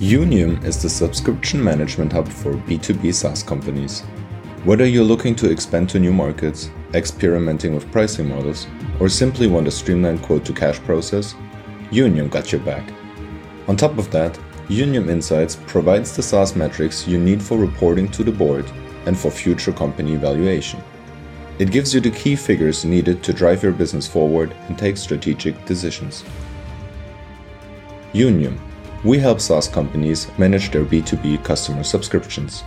Younium is the subscription management hub for B2B SaaS companies. Whether you're looking to expand to new markets, experimenting with pricing models, or simply want a streamlined quote to cash process, Younium got your back. On top of that, Younium Insights provides the SaaS metrics you need for reporting to the board and for future company valuation. It gives you the key figures needed to drive your business forward and take strategic decisions. Younium we help SaaS companies manage their B2B customer subscriptions.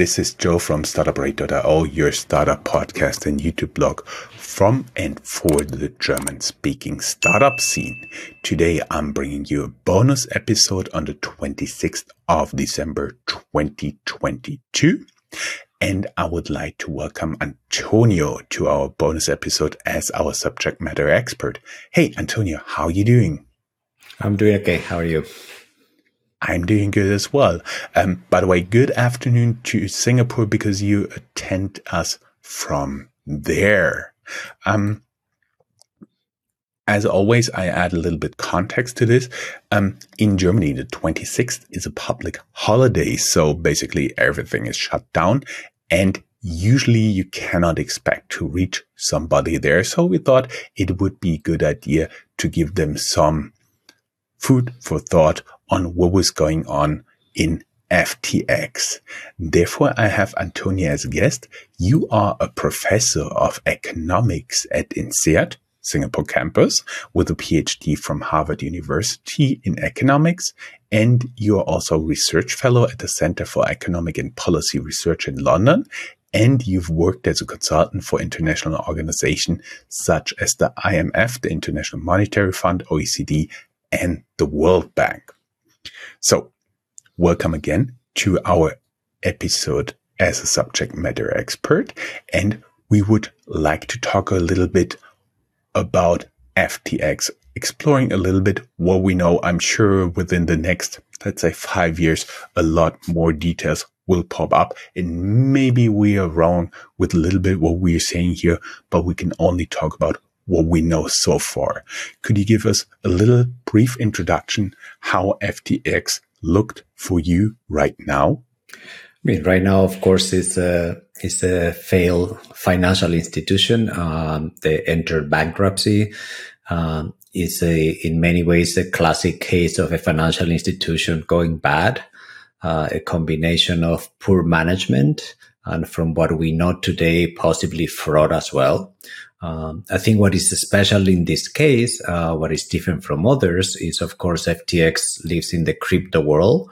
This is Joe from StartupRad.io, your startup podcast and YouTube blog from and for the German speaking startup scene. Today I'm bringing you a bonus episode on the 26th of December 2022. And I would like to welcome Antonio to our bonus episode as our subject matter expert. Hey, Antonio, how are you doing? I'm doing okay. How are you? I'm doing good as well. Um, by the way, good afternoon to Singapore because you attend us from there. Um, as always, I add a little bit context to this. Um, in Germany, the 26th is a public holiday. So basically everything is shut down and usually you cannot expect to reach somebody there. So we thought it would be a good idea to give them some food for thought on what was going on in FTX. Therefore, I have Antonio as a guest. You are a professor of economics at INSEAD, Singapore campus, with a PhD from Harvard University in economics. And you are also a research fellow at the Center for Economic and Policy Research in London. And you've worked as a consultant for international organizations such as the IMF, the International Monetary Fund, OECD, and the World Bank. So welcome again to our episode as a subject matter expert. And we would like to talk a little bit about FTX, exploring a little bit what we know. I'm sure within the next, let's say five years, a lot more details will pop up and maybe we are wrong with a little bit what we're saying here, but we can only talk about what we know so far. Could you give us a little brief introduction how FTX looked for you right now? I mean, right now, of course, it's a it's a failed financial institution. Um, they entered bankruptcy. Um, it's a in many ways a classic case of a financial institution going bad. Uh, a combination of poor management and, from what we know today, possibly fraud as well. Um, I think what is special in this case, uh, what is different from others, is of course FTX lives in the crypto world.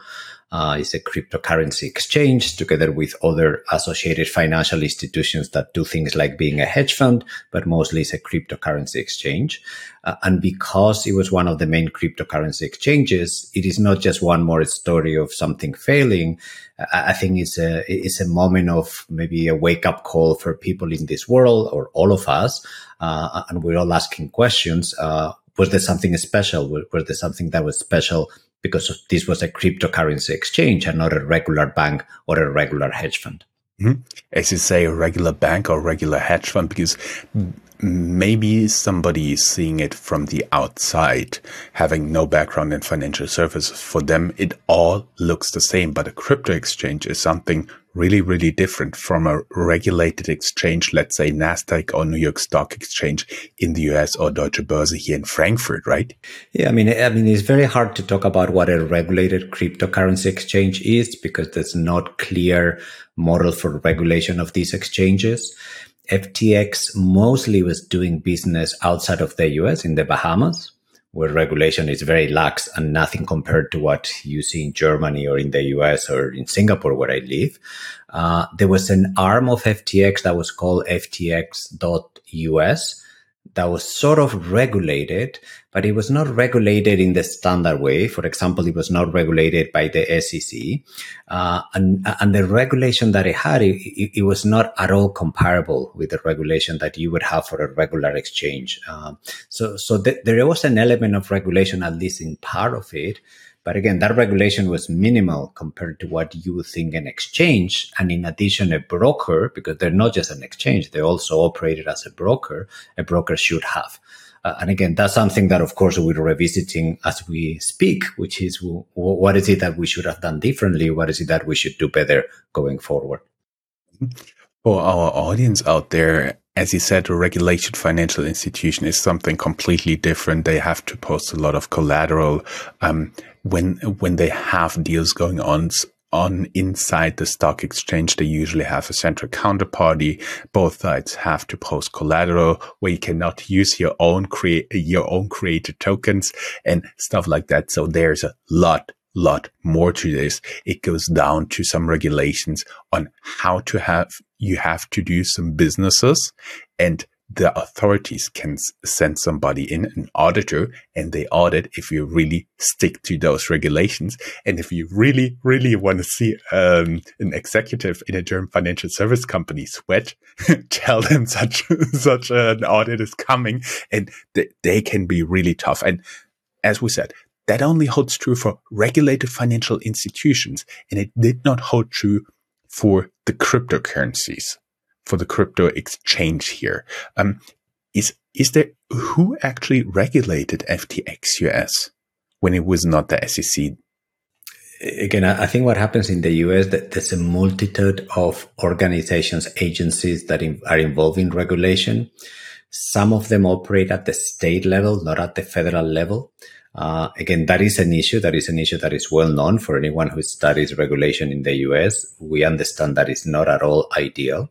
Uh, it's a cryptocurrency exchange together with other associated financial institutions that do things like being a hedge fund, but mostly it's a cryptocurrency exchange. Uh, and because it was one of the main cryptocurrency exchanges, it is not just one more story of something failing. I think it's a it's a moment of maybe a wake up call for people in this world or all of us, uh, and we're all asking questions. Uh, was there something special? Was there something that was special because this was a cryptocurrency exchange and not a regular bank or a regular hedge fund? Mm-hmm. As you say, a regular bank or regular hedge fund, because maybe somebody is seeing it from the outside, having no background in financial services. For them, it all looks the same, but a crypto exchange is something really, really different from a regulated exchange, let's say NASDAQ or New York Stock Exchange in the US or Deutsche Börse here in Frankfurt, right? Yeah, I mean, I mean, it's very hard to talk about what a regulated cryptocurrency exchange is because there's not clear model for regulation of these exchanges. FTX mostly was doing business outside of the US in the Bahamas, where regulation is very lax and nothing compared to what you see in Germany or in the US or in Singapore, where I live. Uh, there was an arm of FTX that was called FTX.us that was sort of regulated, but it was not regulated in the standard way. For example, it was not regulated by the SEC. Uh, and, and the regulation that it had, it, it, was not at all comparable with the regulation that you would have for a regular exchange. Uh, so, so th- there was an element of regulation, at least in part of it. But again, that regulation was minimal compared to what you think an exchange. And in addition, a broker, because they're not just an exchange, they also operated as a broker, a broker should have. Uh, and again, that's something that, of course, we're revisiting as we speak, which is w- what is it that we should have done differently? What is it that we should do better going forward? For our audience out there, as you said, a regulated financial institution is something completely different. They have to post a lot of collateral. Um, when, when they have deals going on, on inside the stock exchange, they usually have a central counterparty. Both sides have to post collateral where you cannot use your own create your own created tokens and stuff like that. So there's a lot, lot more to this. It goes down to some regulations on how to have you have to do some businesses and the authorities can send somebody in, an auditor, and they audit if you really stick to those regulations. And if you really, really want to see um, an executive in a German financial service company sweat, tell them such such an audit is coming, and th- they can be really tough. And as we said, that only holds true for regulated financial institutions, and it did not hold true for the cryptocurrencies for the crypto exchange here. Um, is is there who actually regulated FTX US when it was not the SEC? Again, I think what happens in the US that there's a multitude of organizations, agencies that are involved in regulation. Some of them operate at the state level, not at the federal level. Uh, again, that is an issue. That is an issue that is well known for anyone who studies regulation in the US. We understand that it's not at all ideal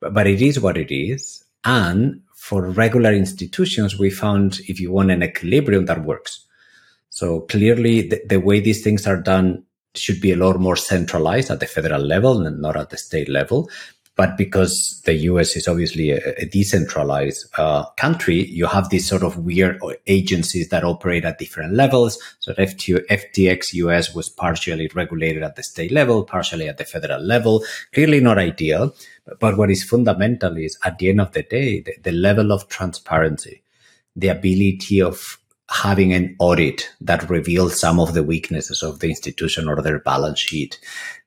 but, but it is what it is. And for regular institutions, we found if you want an equilibrium that works. So clearly, the, the, way these things are done should be a lot more centralized at the federal level and not at the state level. But because the US is obviously a, a decentralized uh, country, you have these sort of weird agencies that operate at different levels. So FTX US was partially regulated at the state level, partially at the federal level. Clearly not ideal. But what is fundamental is at the end of the day, the, the level of transparency, the ability of having an audit that reveals some of the weaknesses of the institution or their balance sheet,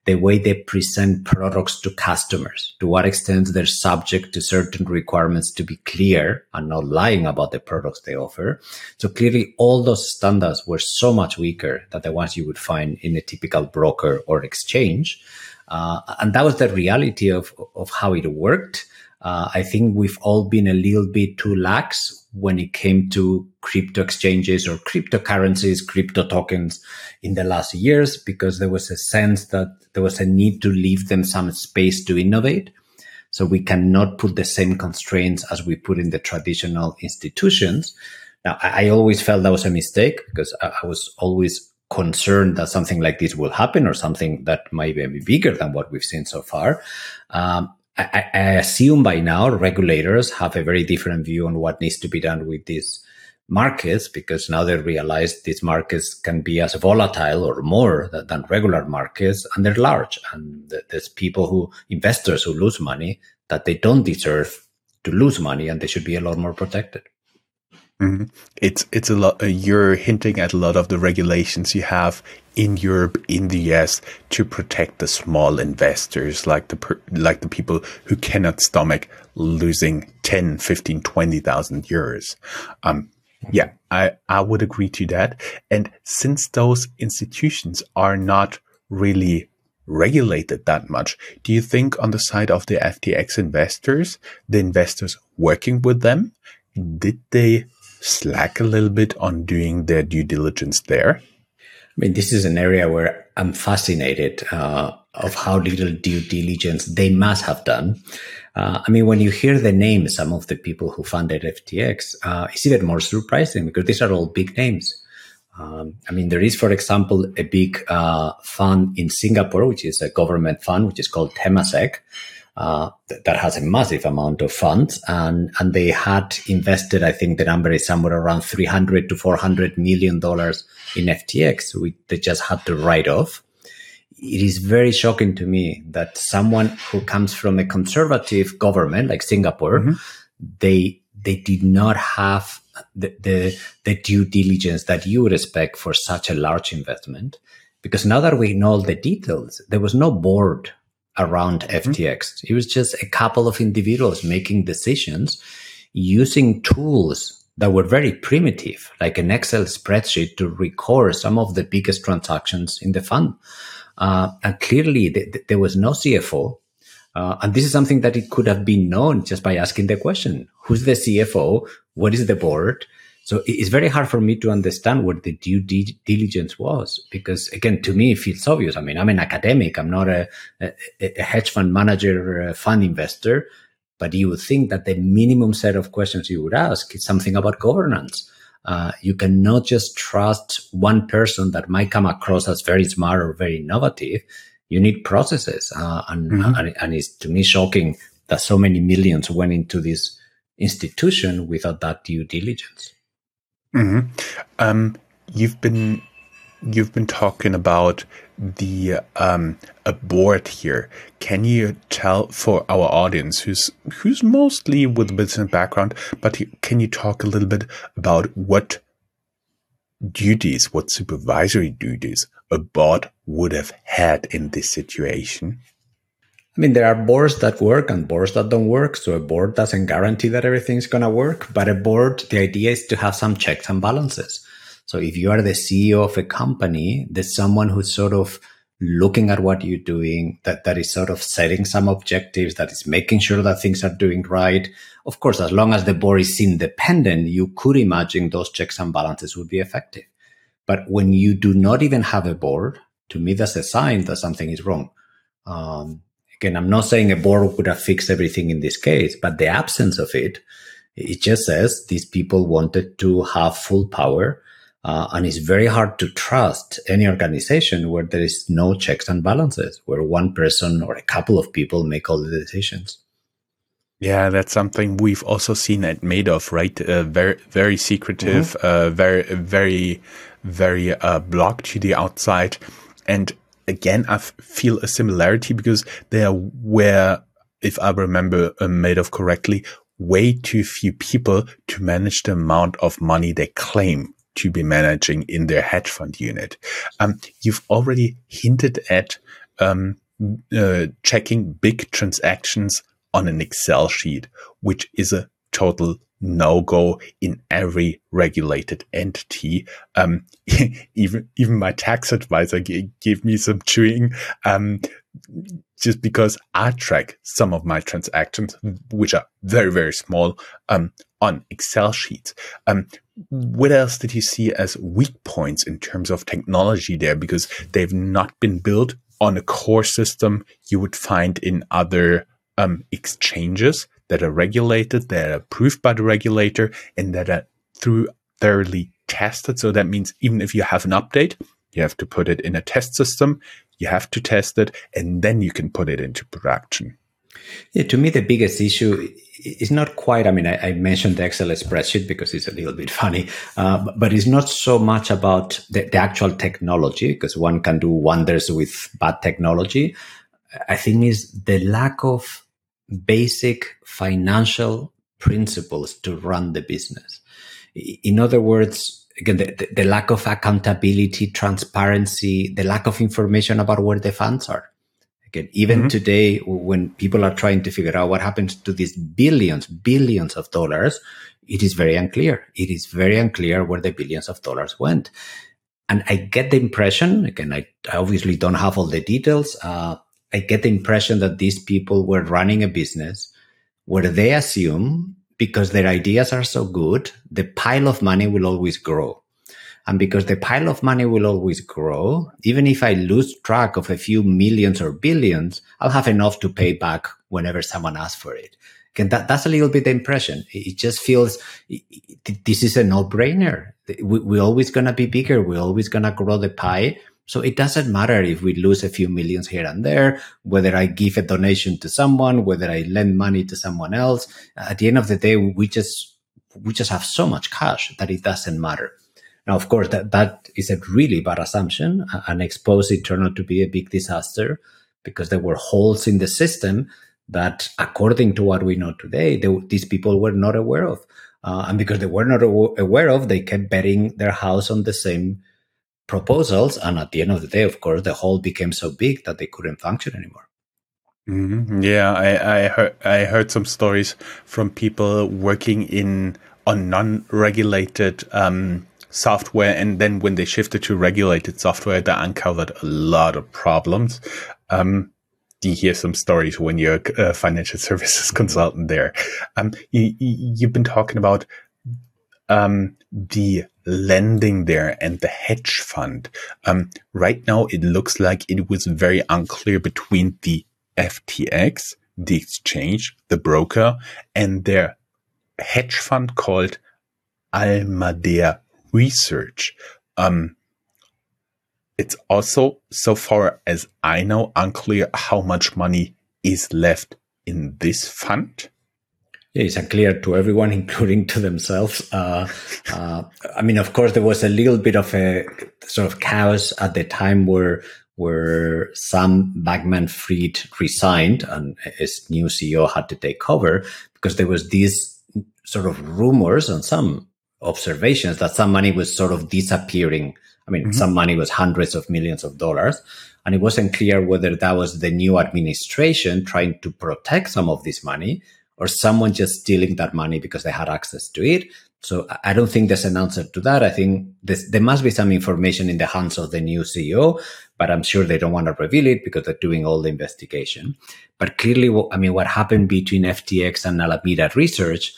the way they present products to customers, to what extent they're subject to certain requirements to be clear and not lying about the products they offer. So clearly all those standards were so much weaker than the ones you would find in a typical broker or exchange. Uh, and that was the reality of, of how it worked. Uh, I think we've all been a little bit too lax when it came to crypto exchanges or cryptocurrencies, crypto tokens in the last years, because there was a sense that there was a need to leave them some space to innovate. So we cannot put the same constraints as we put in the traditional institutions. Now, I, I always felt that was a mistake because I, I was always concerned that something like this will happen or something that might be bigger than what we've seen so far. Um, I, I, assume by now regulators have a very different view on what needs to be done with these markets because now they realize these markets can be as volatile or more than, than regular markets and they're large. And there's people who investors who lose money that they don't deserve to lose money and they should be a lot more protected Mm-hmm. It's it's a lot. Uh, you're hinting at a lot of the regulations you have in Europe, in the US, to protect the small investors, like the per, like the people who cannot stomach losing 10, 15, 20,000 euros. Um, yeah, I I would agree to that. And since those institutions are not really regulated that much, do you think on the side of the FTX investors, the investors working with them, did they slack a little bit on doing their due diligence there? I mean, this is an area where I'm fascinated uh, of how little due diligence they must have done. Uh, I mean, when you hear the names, some of the people who funded FTX, uh, it's even more surprising because these are all big names. Um, I mean, there is, for example, a big uh, fund in Singapore, which is a government fund, which is called Temasek. Uh, th- that has a massive amount of funds, and and they had invested. I think the number is somewhere around three hundred to four hundred million dollars in FTX. We, they just had to write off. It is very shocking to me that someone who comes from a conservative government like Singapore, mm-hmm. they they did not have the, the, the due diligence that you would expect for such a large investment. Because now that we know all the details, there was no board around mm-hmm. FTX. It was just a couple of individuals making decisions using tools that were very primitive, like an Excel spreadsheet to record some of the biggest transactions in the fund. Uh, and clearly, th- th- there was no CFO. Uh, and this is something that it could have been known just by asking the question who's the CFO? What is the board? So it's very hard for me to understand what the due diligence was because, again, to me, it feels obvious. I mean, I'm an academic, I'm not a, a, a hedge fund manager, a fund investor, but you would think that the minimum set of questions you would ask is something about governance. Uh, you cannot just trust one person that might come across as very smart or very innovative. You need processes, uh, and, mm-hmm. and, and it's to me shocking that so many millions went into this institution without that due diligence. Mm-hmm. Um, you've been you've been talking about the um, a board here. Can you tell for our audience who's who's mostly with business background, but can you talk a little bit about what duties, what supervisory duties a board would have had in this situation? I mean, there are boards that work and boards that don't work. So a board doesn't guarantee that everything's going to work, but a board, the idea is to have some checks and balances. So if you are the CEO of a company, there's someone who's sort of looking at what you're doing, that, that is sort of setting some objectives, that is making sure that things are doing right. Of course, as long as the board is independent, you could imagine those checks and balances would be effective. But when you do not even have a board, to me, that's a sign that something is wrong. Um, Again, I'm not saying a board would have fixed everything in this case, but the absence of it, it just says these people wanted to have full power. Uh, and it's very hard to trust any organization where there is no checks and balances, where one person or a couple of people make all the decisions. Yeah, that's something we've also seen at Madoff, right? Uh, very, very secretive, mm-hmm. uh, very, very, very uh, blocked to the outside. And again, I feel a similarity because there were, if I remember uh, of correctly, way too few people to manage the amount of money they claim to be managing in their hedge fund unit. Um, you've already hinted at um, uh, checking big transactions on an Excel sheet, which is a total no go in every regulated entity. Um, even even my tax advisor g- gave me some chewing, um, just because I track some of my transactions, which are very very small, um, on Excel sheets. Um, what else did you see as weak points in terms of technology there? Because they've not been built on a core system you would find in other um, exchanges that are regulated, that are approved by the regulator, and that are through thoroughly tested. So that means even if you have an update, you have to put it in a test system, you have to test it, and then you can put it into production. Yeah, to me, the biggest issue is not quite. I mean, I, I mentioned the Excel spreadsheet because it's a little bit funny, uh, but it's not so much about the, the actual technology because one can do wonders with bad technology. I think is the lack of basic financial principles to run the business. In other words, again, the, the, lack of accountability, transparency, the lack of information about where the funds are. Again, even mm-hmm. today, when people are trying to figure out what happens to these billions, billions of dollars, it is very unclear. It is very unclear where the billions of dollars went. And I get the impression, again, I, I obviously don't have all the details, uh, I get the impression that these people were running a business where they assume because their ideas are so good, the pile of money will always grow. And because the pile of money will always grow, even if I lose track of a few millions or billions, I'll have enough to pay back whenever someone asks for it. Again, that, that's a little bit the impression. It just feels this is a no brainer. We, we're always going to be bigger. We're always going to grow the pie So it doesn't matter if we lose a few millions here and there, whether I give a donation to someone, whether I lend money to someone else. At the end of the day, we just, we just have so much cash that it doesn't matter. Now, of course, that, that is a really bad assumption. And ex post it turned out to be a big disaster because there were holes in the system that, according to what we know today, they, these people were not aware of. Uh, and because they were not aware of, they kept betting their house on the same proposals. And at the end of the day, of course, the hole became so big that they couldn't function anymore. Mm-hmm. Yeah, I, I heard I heard some stories from people working in on non-regulated um, software, and then when they shifted to regulated software, they uncovered a lot of problems. Um, you hear some stories when you're a financial services consultant there. Um, you, you've been talking about um, the lending there and the hedge fund. Um, right now, it looks like it was very unclear between the FTX, the exchange, the broker, and their hedge fund called Alameda Research. Um, it's also, so far as I know, unclear how much money is left in this fund. It's unclear to everyone, including to themselves. Uh, uh, I mean, of course, there was a little bit of a sort of chaos at the time where where Sam Bankman-Fried resigned and his new CEO had to take over because there was these sort of rumors and some observations that some money was sort of disappearing. I mean, mm-hmm. some money was hundreds of millions of dollars. And it wasn't clear whether that was the new administration trying to protect some of this money or someone just stealing that money because they had access to it. So I don't think there's an answer to that. I think there must be some information in the hands of the new CEO, but I'm sure they don't want to reveal it because they're doing all the investigation. But clearly, I mean, what happened between FTX and Alameda Research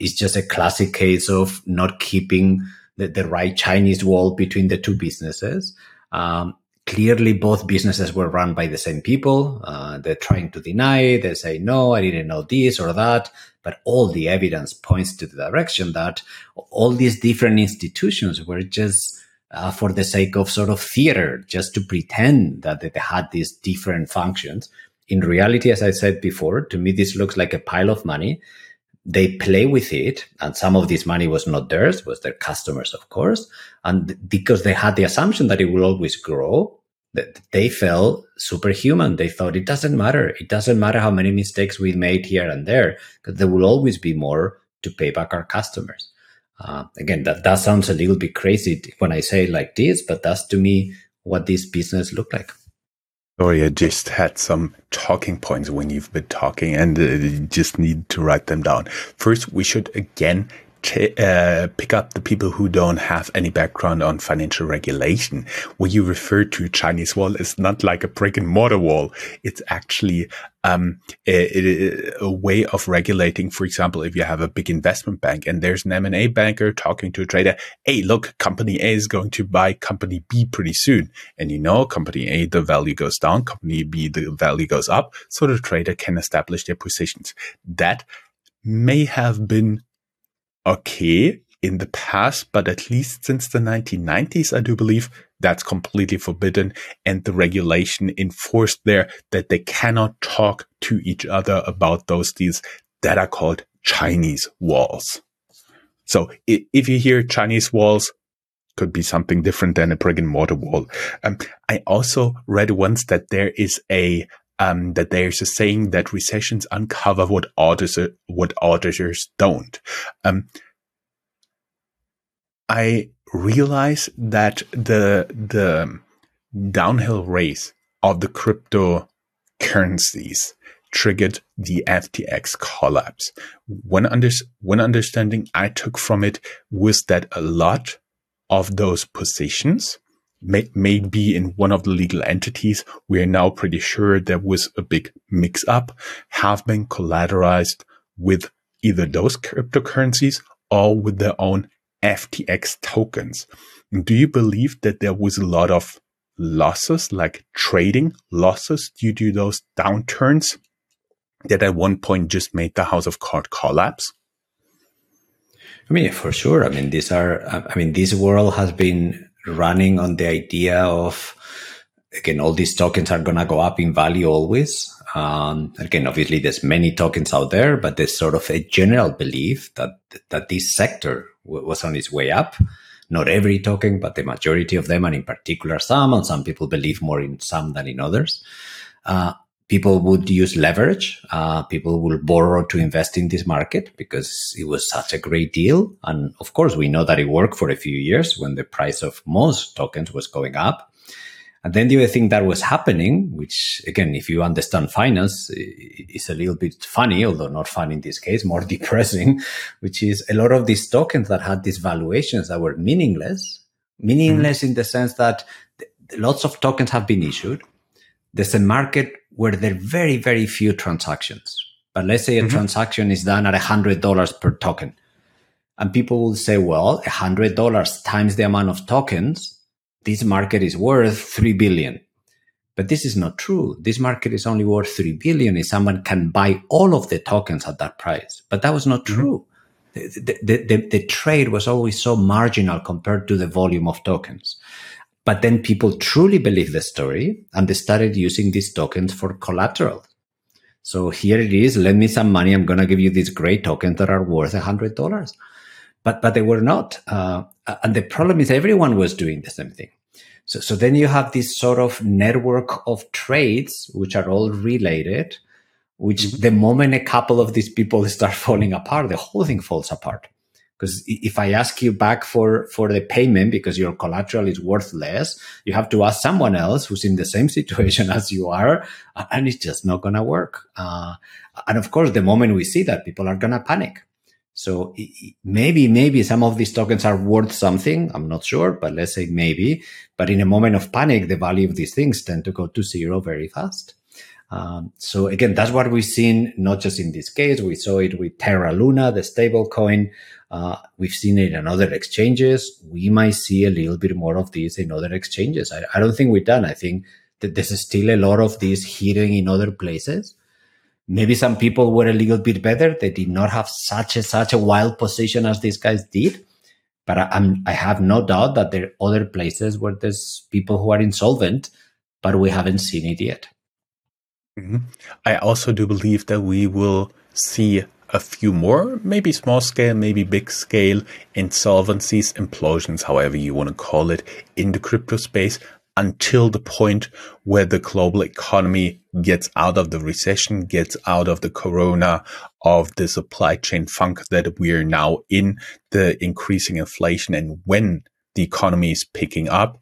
is just a classic case of not keeping the, the right Chinese wall between the two businesses. Um, clearly both businesses were run by the same people. Uh, they're trying to deny. it. They say, no, I didn't know this or that. But all the evidence points to the direction that all these different institutions were just uh, for the sake of sort of theater, just to pretend that they had these different functions. In reality, as I said before, to me, this looks like a pile of money. They play with it, and some of this money was not theirs, was their customers, of course. And because they had the assumption that it will always grow, that they felt superhuman. They thought it doesn't matter. It doesn't matter how many mistakes we made here and there, because there will always be more to pay back our customers. Uh, again, that, that sounds a little bit crazy when I say like this, but that's to me what this business looked like. Sorry, I just had some talking points when you've been talking and uh, just need to write them down. First, we should again uh, pick up the people who don't have any background on financial regulation. What you refer to Chinese wall is not like a brick and mortar wall. It's actually um, a, a, way of regulating. For example, if you have a big investment bank and there's an M&A banker talking to a trader, hey, look, company A is going to buy company B pretty soon. And you know, company A, the value goes down, company B, the value goes up. So the trader can establish their positions. That may have been okay in the past, but at least since the 1990s, I do believe that's completely forbidden. And the regulation enforced there that they cannot talk to each other about those deals that are called Chinese walls. So if you hear Chinese walls, could be something different than a brick and mortar wall. Um, I also read once that there is a um, that there's a saying that recessions uncover what auditors what auditors don't. Um, I realize that the the downhill race of the cryptocurrencies triggered the FTX collapse. One, under, one understanding I took from it was that a lot of those positions may, may be in one of the legal entities. We are now pretty sure there was a big mix up, have been collateralized with either those cryptocurrencies or with their own FTX tokens. Do you believe that there was a lot of losses, like trading losses due to those downturns that at one point just made the House of Cards collapse? I mean, for sure. I mean, these are, I mean, this world has been running on the idea of again all these tokens are going to go up in value always. Um, again obviously there's many tokens out there but there's sort of a general belief that that this sector w- was on its way up. Not every token but the majority of them and in particular some and some people believe more in some than in others. Uh, people would use leverage. Uh, people will borrow to invest in this market because it was such a great deal. And of course, we know that it worked for a few years when the price of most tokens was going up. And then the other thing that was happening, which again, if you understand finance, is a little bit funny, although not fun in this case, more depressing, which is a lot of these tokens that had these valuations that were meaningless, meaningless mm-hmm. in the sense that lots of tokens have been issued. There's a market where there are very, very few transactions. But let's say a mm-hmm. transaction is done at $100 per token. And people will say, well, $100 times the amount of tokens, this market is worth 3 billion. But this is not true. This market is only worth 3 billion if someone can buy all of the tokens at that price. But that was not mm-hmm. true. The, the, the, the, trade was always so marginal compared to the volume of tokens. But then people truly believe the story and they started using these tokens for collateral. So here it is. Lend me some money. I'm going to give you these great tokens that are worth a hundred dollars. But, but they were not. Uh, and the problem is everyone was doing the same thing. So, so then you have this sort of network of trades, which are all related, which mm-hmm. the moment a couple of these people start falling apart, the whole thing falls apart. Because if I ask you back for, for the payment because your collateral is worth less, you have to ask someone else who's in the same situation as you are, and it's just not going to work. Uh, and of course, the moment we see that, people are going to panic. So maybe, maybe some of these tokens are worth something. I'm not sure, but let's say maybe. But in a moment of panic, the value of these things tend to go to zero very fast. Um, so again, that's what we've seen, not just in this case. We saw it with Terra Luna, the stable coin. Uh, we've seen it in other exchanges. We might see a little bit more of this in other exchanges. I, I don't think we're done. I think that there's still a lot of this hidden in other places. Maybe some people were a little bit better. They did not have such a such a wild position as these guys did. But I, I'm, I have no doubt that there are other places where there's people who are insolvent, but we haven't seen it yet. Mm-hmm. I also do believe that we will see a few more, maybe small scale, maybe big scale insolvencies, implosions, however you want to call it, in the crypto space until the point where the global economy gets out of the recession, gets out of the corona, of the supply chain funk that we are now in, the increasing inflation. And when the economy is picking up,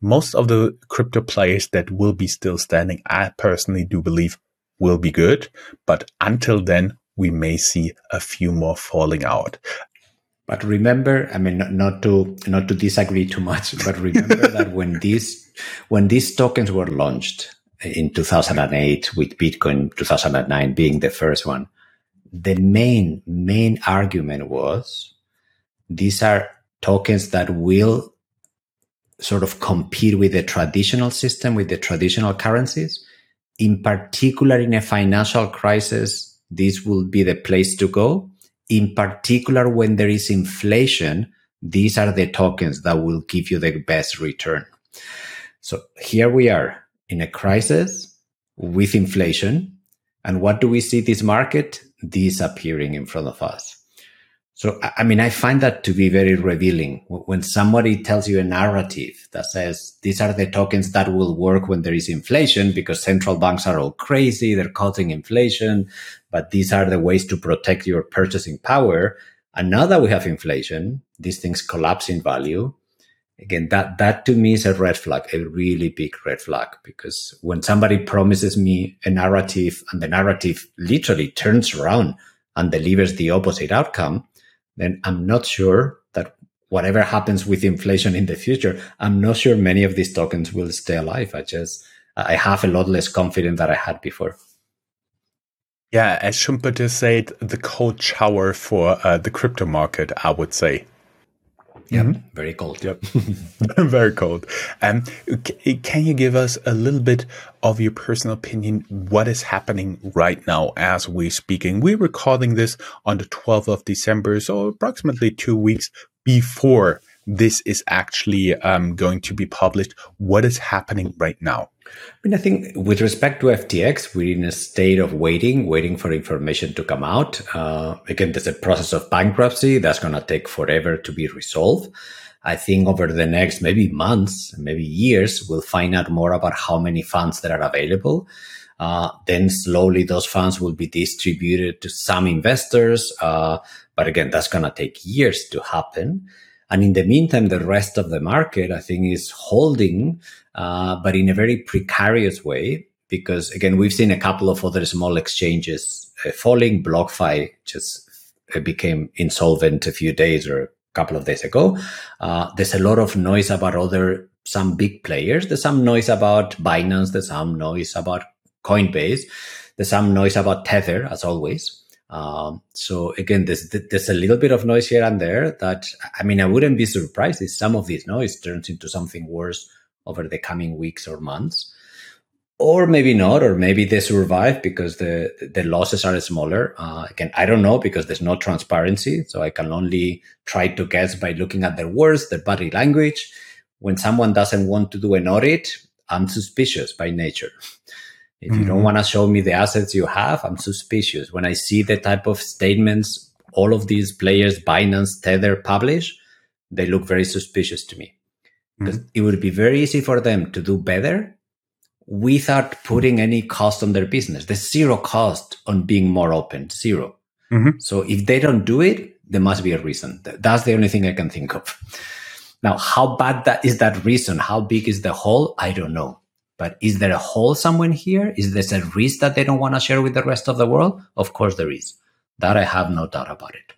most of the crypto players that will be still standing, I personally do believe will be good. But until then, we may see a few more falling out. But remember, I mean, not, not to not to disagree too much, but remember that when these when these tokens were launched in 2008, with Bitcoin 2009 being the first one, the main main argument was these are tokens that will sort of compete with the traditional system, with the traditional currencies. In particular, in a financial crisis, this will be the place to go. In particular, when there is inflation, these are the tokens that will give you the best return. So here we are in a crisis with inflation. And what do we see this market disappearing in front of us? So, I mean, I find that to be very revealing when somebody tells you a narrative that says these are the tokens that will work when there is inflation because central banks are all crazy. They're causing inflation, but these are the ways to protect your purchasing power. And now that we have inflation, these things collapse in value. Again, that, that to me is a red flag, a really big red flag, because when somebody promises me a narrative and the narrative literally turns around and delivers the opposite outcome, then I'm not sure that whatever happens with inflation in the future, I'm not sure many of these tokens will stay alive. I just, I have a lot less confidence than I had before. Yeah, as Schumpeter said, the cold shower for uh, the crypto market, I would say. Yeah, mm-hmm. very cold. Yep, very cold. Um, c- can you give us a little bit of your personal opinion? What is happening right now as we're speaking? We're recording this on the 12th of December, so approximately two weeks before this is actually um, going to be published? What is happening right now? I mean, I think with respect to FTX, we're in a state of waiting, waiting for information to come out. Uh, again, there's a process of bankruptcy that's going to take forever to be resolved. I think over the next maybe months, maybe years, we'll find out more about how many funds that are available. Uh, then slowly those funds will be distributed to some investors. Uh, but again, that's going to take years to happen. And in the meantime, the rest of the market, I think, is holding, uh, but in a very precarious way. Because again, we've seen a couple of other small exchanges uh, falling. BlockFi just uh, became insolvent a few days or a couple of days ago. Uh, there's a lot of noise about other some big players. There's some noise about Binance. There's some noise about Coinbase. There's some noise about Tether, as always. Um, so again, there's there's a little bit of noise here and there. That I mean, I wouldn't be surprised if some of this noise turns into something worse over the coming weeks or months, or maybe not, or maybe they survive because the the losses are smaller. Uh, again, I don't know because there's no transparency, so I can only try to guess by looking at their words, their body language. When someone doesn't want to do an audit, I'm suspicious by nature. If mm-hmm. you don't mm-hmm. want to show me the assets you have, I'm suspicious. When I see the type of statements all of these players, Binance, Tether, publish, they look very suspicious to me. Because mm-hmm. it would be very easy for them to do better without putting any cost on their business. There's zero cost on being more open, 0 mm-hmm. So if they don't do it, there must be a reason. That's the only thing I can think of. Now, how bad that is that reason? How big is the hole? I don't know. But is there a hole somewhere here? Is there a risk that they don't want to share with the rest of the world? Of course there is. That I have no doubt about it.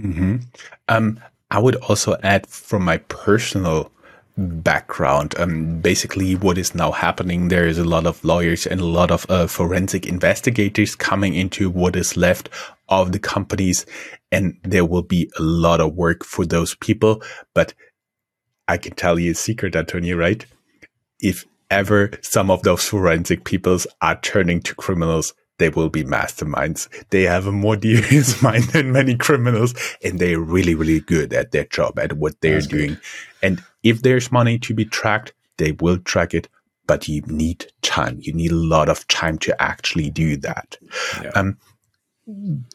Mm-hmm. Um, I would also add from my personal background. Um, basically, what is now happening, there is a lot of lawyers and a lot of uh, forensic investigators coming into what is left of the companies, and there will be a lot of work for those people. But I can tell you a secret, Antonio, right? If ever some of those forensic peoples are turning to criminals, they will be masterminds. They have a more devious mind than many criminals, and they're really, really good at their job, at what they're That's doing. Good. And if there's money to be tracked, they will track it, but you need time. You need a lot of time to actually do that. Yeah. Um,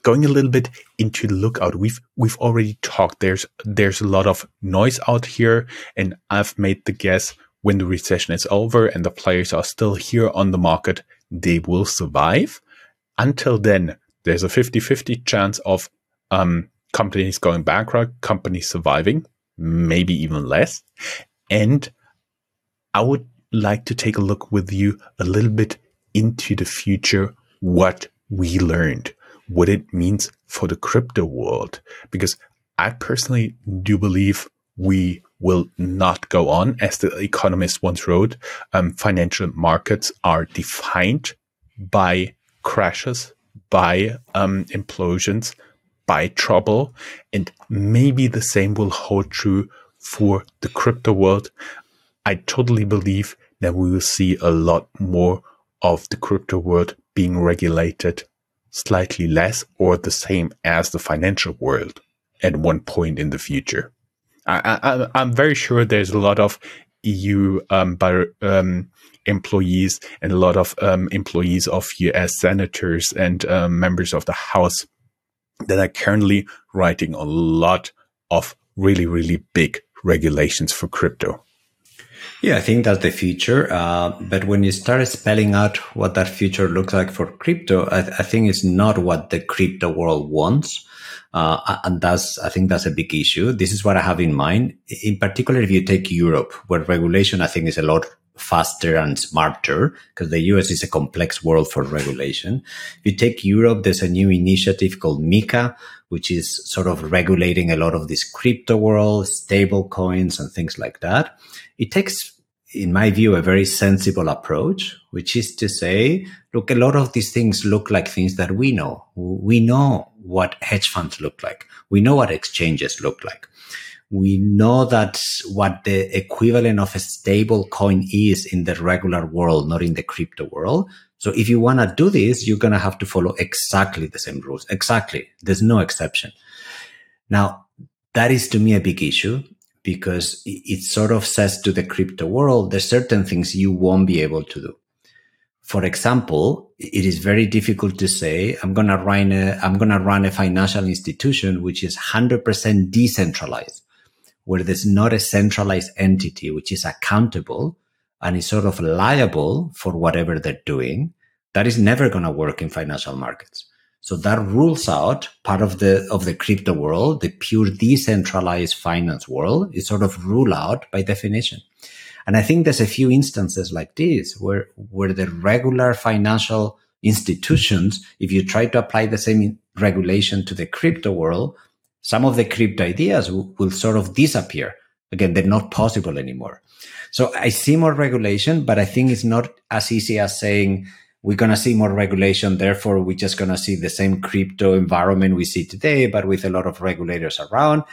going a little bit into the lookout, we've we've already talked. There's there's a lot of noise out here, and I've made the guess when the recession is over and the players are still here on the market, they will survive. Until then, there's a 50 50 chance of um, companies going bankrupt, companies surviving, maybe even less. And I would like to take a look with you a little bit into the future, what we learned, what it means for the crypto world. Because I personally do believe we will not go on. As the economist once wrote, um, financial markets are defined by crashes, by um, implosions, by trouble. And maybe the same will hold true for the crypto world. I totally believe that we will see a lot more of the crypto world being regulated slightly less or the same as the financial world at one point in the future. I, am very sure there's a lot of EU um, um, employees and a lot of um, employees of US senators and um, members of the House that are currently writing a lot of really, really big regulations for crypto. Yeah, I think that's the future. Uh, but when you start spelling out what that future looks like for crypto, I, th- I think it's not what the crypto world wants. Uh, and that's, I think that's a big issue. This is what I have in mind. In particular, if you take Europe, where regulation, I think is a lot faster and smarter because the US is a complex world for regulation. If you take Europe, there's a new initiative called MiCA, which is sort of regulating a lot of this crypto world, stable coins and things like that. It takes in my view, a very sensible approach, which is to say, look, a lot of these things look like things that we know. We know what hedge funds look like. We know what exchanges look like. We know that what the equivalent of a stable coin is in the regular world, not in the crypto world. So if you want to do this, you're going to have to follow exactly the same rules. Exactly. There's no exception. Now, that is to me a big issue because it sort of says to the crypto world, there's certain things you won't be able to do. For example, it is very difficult to say, I'm going to run a, I'm going to run a financial institution, which is 100% decentralized, where there's not a centralized entity, which is accountable and is sort of liable for whatever they're doing. That is never going to work in financial markets. So that rules out part of the of the crypto world, the pure decentralized finance world is sort of ruled out by definition. And I think there's a few instances like this where where the regular financial institutions, if you try to apply the same regulation to the crypto world, some of the crypto ideas will, sort of disappear. Again, they're not possible anymore. So I see more regulation, but I think it's not as easy as saying we're going to see more regulation. Therefore, we're just going to see the same crypto environment we see today, but with a lot of regulators around.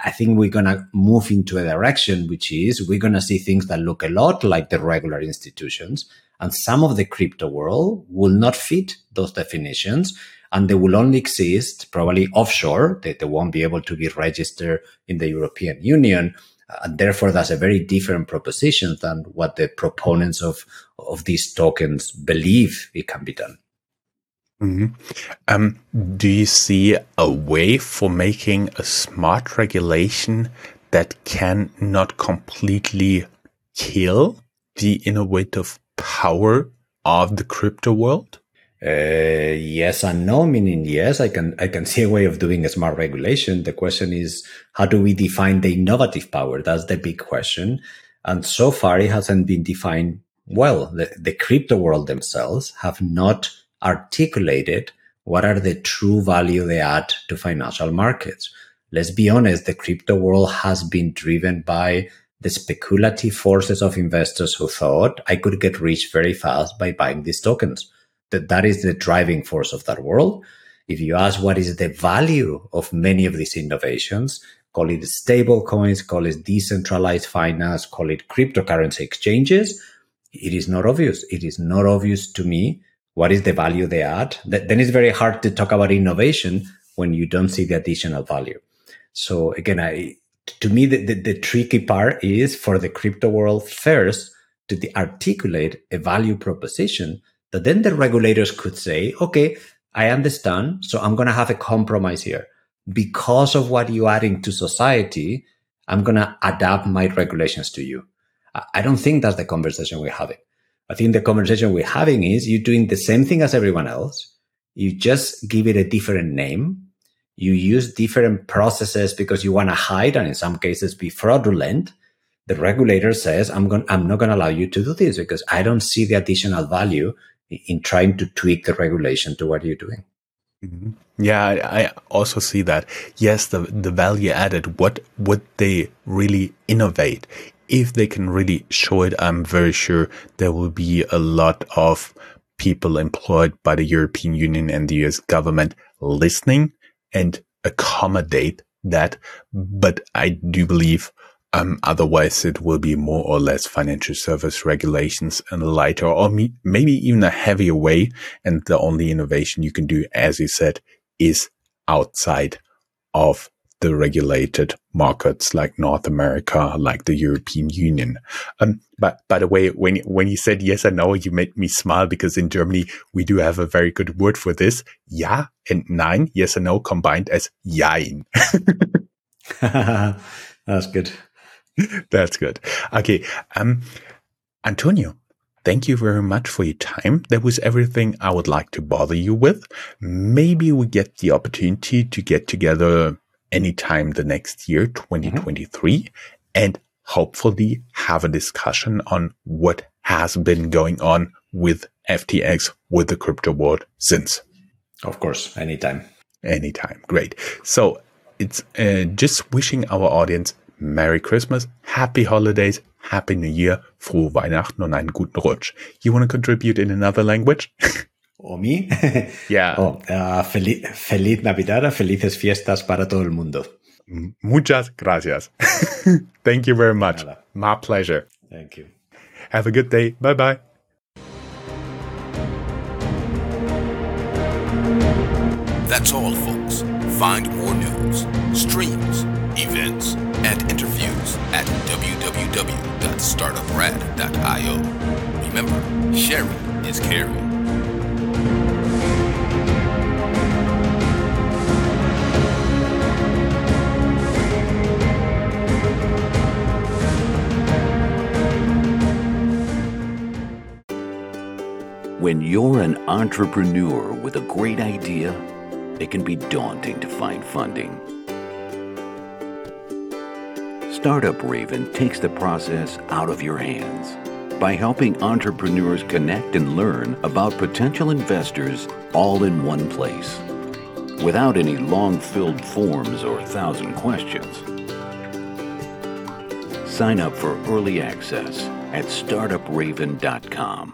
I think we're going to move into a direction, which is we're going to see things that look a lot like the regular institutions. And some of the crypto world will not fit those definitions and they will only exist probably offshore. They, they won't be able to be registered in the European Union and therefore that's a very different proposition than what the proponents of of these tokens believe it can be done mm-hmm. um, do you see a way for making a smart regulation that can not completely kill the innovative power of the crypto world uh, yes and no, meaning yes, I can I can see a way of doing a smart regulation. The question is how do we define the innovative power? That's the big question. And so far it hasn't been defined well. The, the crypto world themselves have not articulated what are the true value they add to financial markets. Let's be honest, the crypto world has been driven by the speculative forces of investors who thought I could get rich very fast by buying these tokens that that is the driving force of that world. If you ask what is the value of many of these innovations, call it stable coins, call it decentralized finance, call it cryptocurrency exchanges, it is not obvious. It is not obvious to me what is the value they add. Then it's very hard to talk about innovation when you don't see the additional value. So again, I, to me, the, the, the tricky part is for the crypto world first to articulate a value proposition that then the regulators could say, okay, I understand. So I'm going to have a compromise here. Because of what you're adding to society, I'm going to adapt my regulations to you. I don't think that's the conversation we're having. I think the conversation we're having is you're doing the same thing as everyone else. You just give it a different name. You use different processes because you want to hide and in some cases be fraudulent. The regulator says, I'm going, I'm not going to allow you to do this because I don't see the additional value in trying to tweak the regulation to what you're doing. Mm-hmm. Yeah, I, also see that. Yes, the the value added. What would they really innovate? If they can really show it, I'm very sure there will be a lot of people employed by the European Union and the US government listening and accommodate that. But I do believe um, otherwise, it will be more or less financial service regulations in a lighter or me- maybe even a heavier way. And the only innovation you can do, as you said, is outside of the regulated markets like North America, like the European Union. Um, but by the way, when when you said yes and no, you made me smile because in Germany we do have a very good word for this: ja and nein, yes and no combined as jein. That's good. That's good. Okay. Um, Antonio, thank you very much for your time. That was everything I would like to bother you with. Maybe we get the opportunity to get together anytime the next year, 2023, mm-hmm. and hopefully have a discussion on what has been going on with FTX, with the crypto world since. Of course, anytime. Anytime. Great. So it's uh, just wishing our audience Merry Christmas, Happy Holidays, Happy New Year, frohe Weihnachten und einen guten Rutsch. You want to contribute in another language? ¿O me? Yeah. Oh, uh, feliz, feliz Navidad, felices fiestas para todo el mundo. Muchas gracias. Thank you very much. Nada. My pleasure. Thank you. Have a good day. Bye bye. That's all, folks. Find more news, www.startuprad.io. Remember, sharing is caring. When you're an entrepreneur with a great idea, it can be daunting to find funding. Startup Raven takes the process out of your hands by helping entrepreneurs connect and learn about potential investors all in one place without any long filled forms or thousand questions. Sign up for early access at startupraven.com.